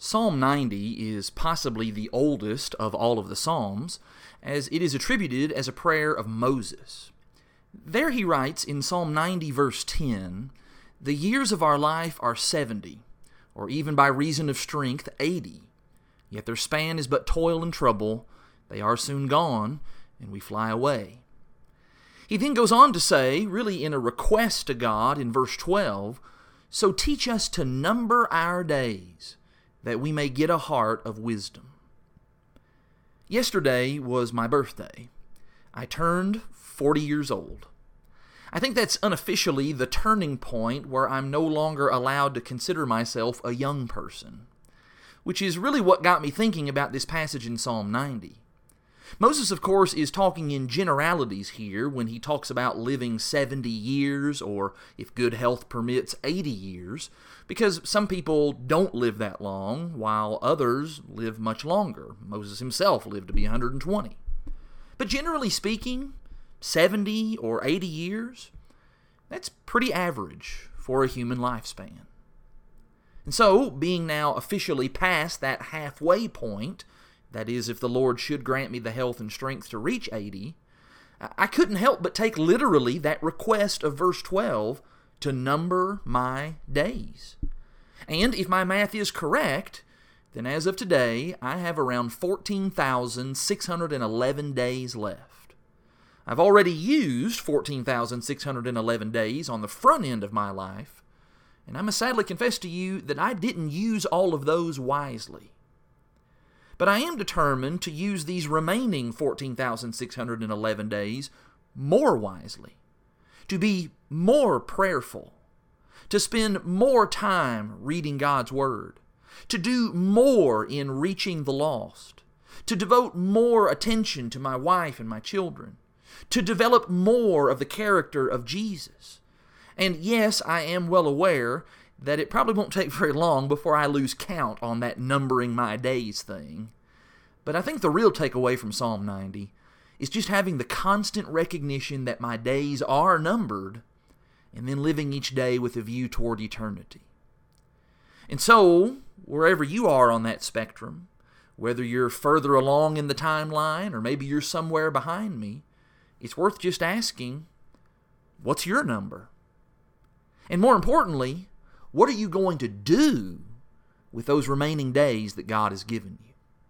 Psalm 90 is possibly the oldest of all of the Psalms, as it is attributed as a prayer of Moses. There he writes in Psalm 90, verse 10 The years of our life are 70, or even by reason of strength, 80. Yet their span is but toil and trouble. They are soon gone, and we fly away. He then goes on to say, really in a request to God in verse 12, So teach us to number our days that we may get a heart of wisdom. Yesterday was my birthday. I turned 40 years old. I think that's unofficially the turning point where I'm no longer allowed to consider myself a young person, which is really what got me thinking about this passage in Psalm 90. Moses, of course, is talking in generalities here when he talks about living 70 years, or if good health permits, 80 years, because some people don't live that long, while others live much longer. Moses himself lived to be 120. But generally speaking, 70 or 80 years, that's pretty average for a human lifespan. And so, being now officially past that halfway point, that is, if the Lord should grant me the health and strength to reach 80, I couldn't help but take literally that request of verse 12 to number my days. And if my math is correct, then as of today, I have around 14,611 days left. I've already used 14,611 days on the front end of my life, and I must sadly confess to you that I didn't use all of those wisely. But I am determined to use these remaining 14,611 days more wisely, to be more prayerful, to spend more time reading God's Word, to do more in reaching the lost, to devote more attention to my wife and my children, to develop more of the character of Jesus. And yes, I am well aware that it probably won't take very long before I lose count on that numbering my days thing. But I think the real takeaway from Psalm 90 is just having the constant recognition that my days are numbered and then living each day with a view toward eternity. And so, wherever you are on that spectrum, whether you're further along in the timeline or maybe you're somewhere behind me, it's worth just asking, what's your number? And more importantly, what are you going to do with those remaining days that God has given you?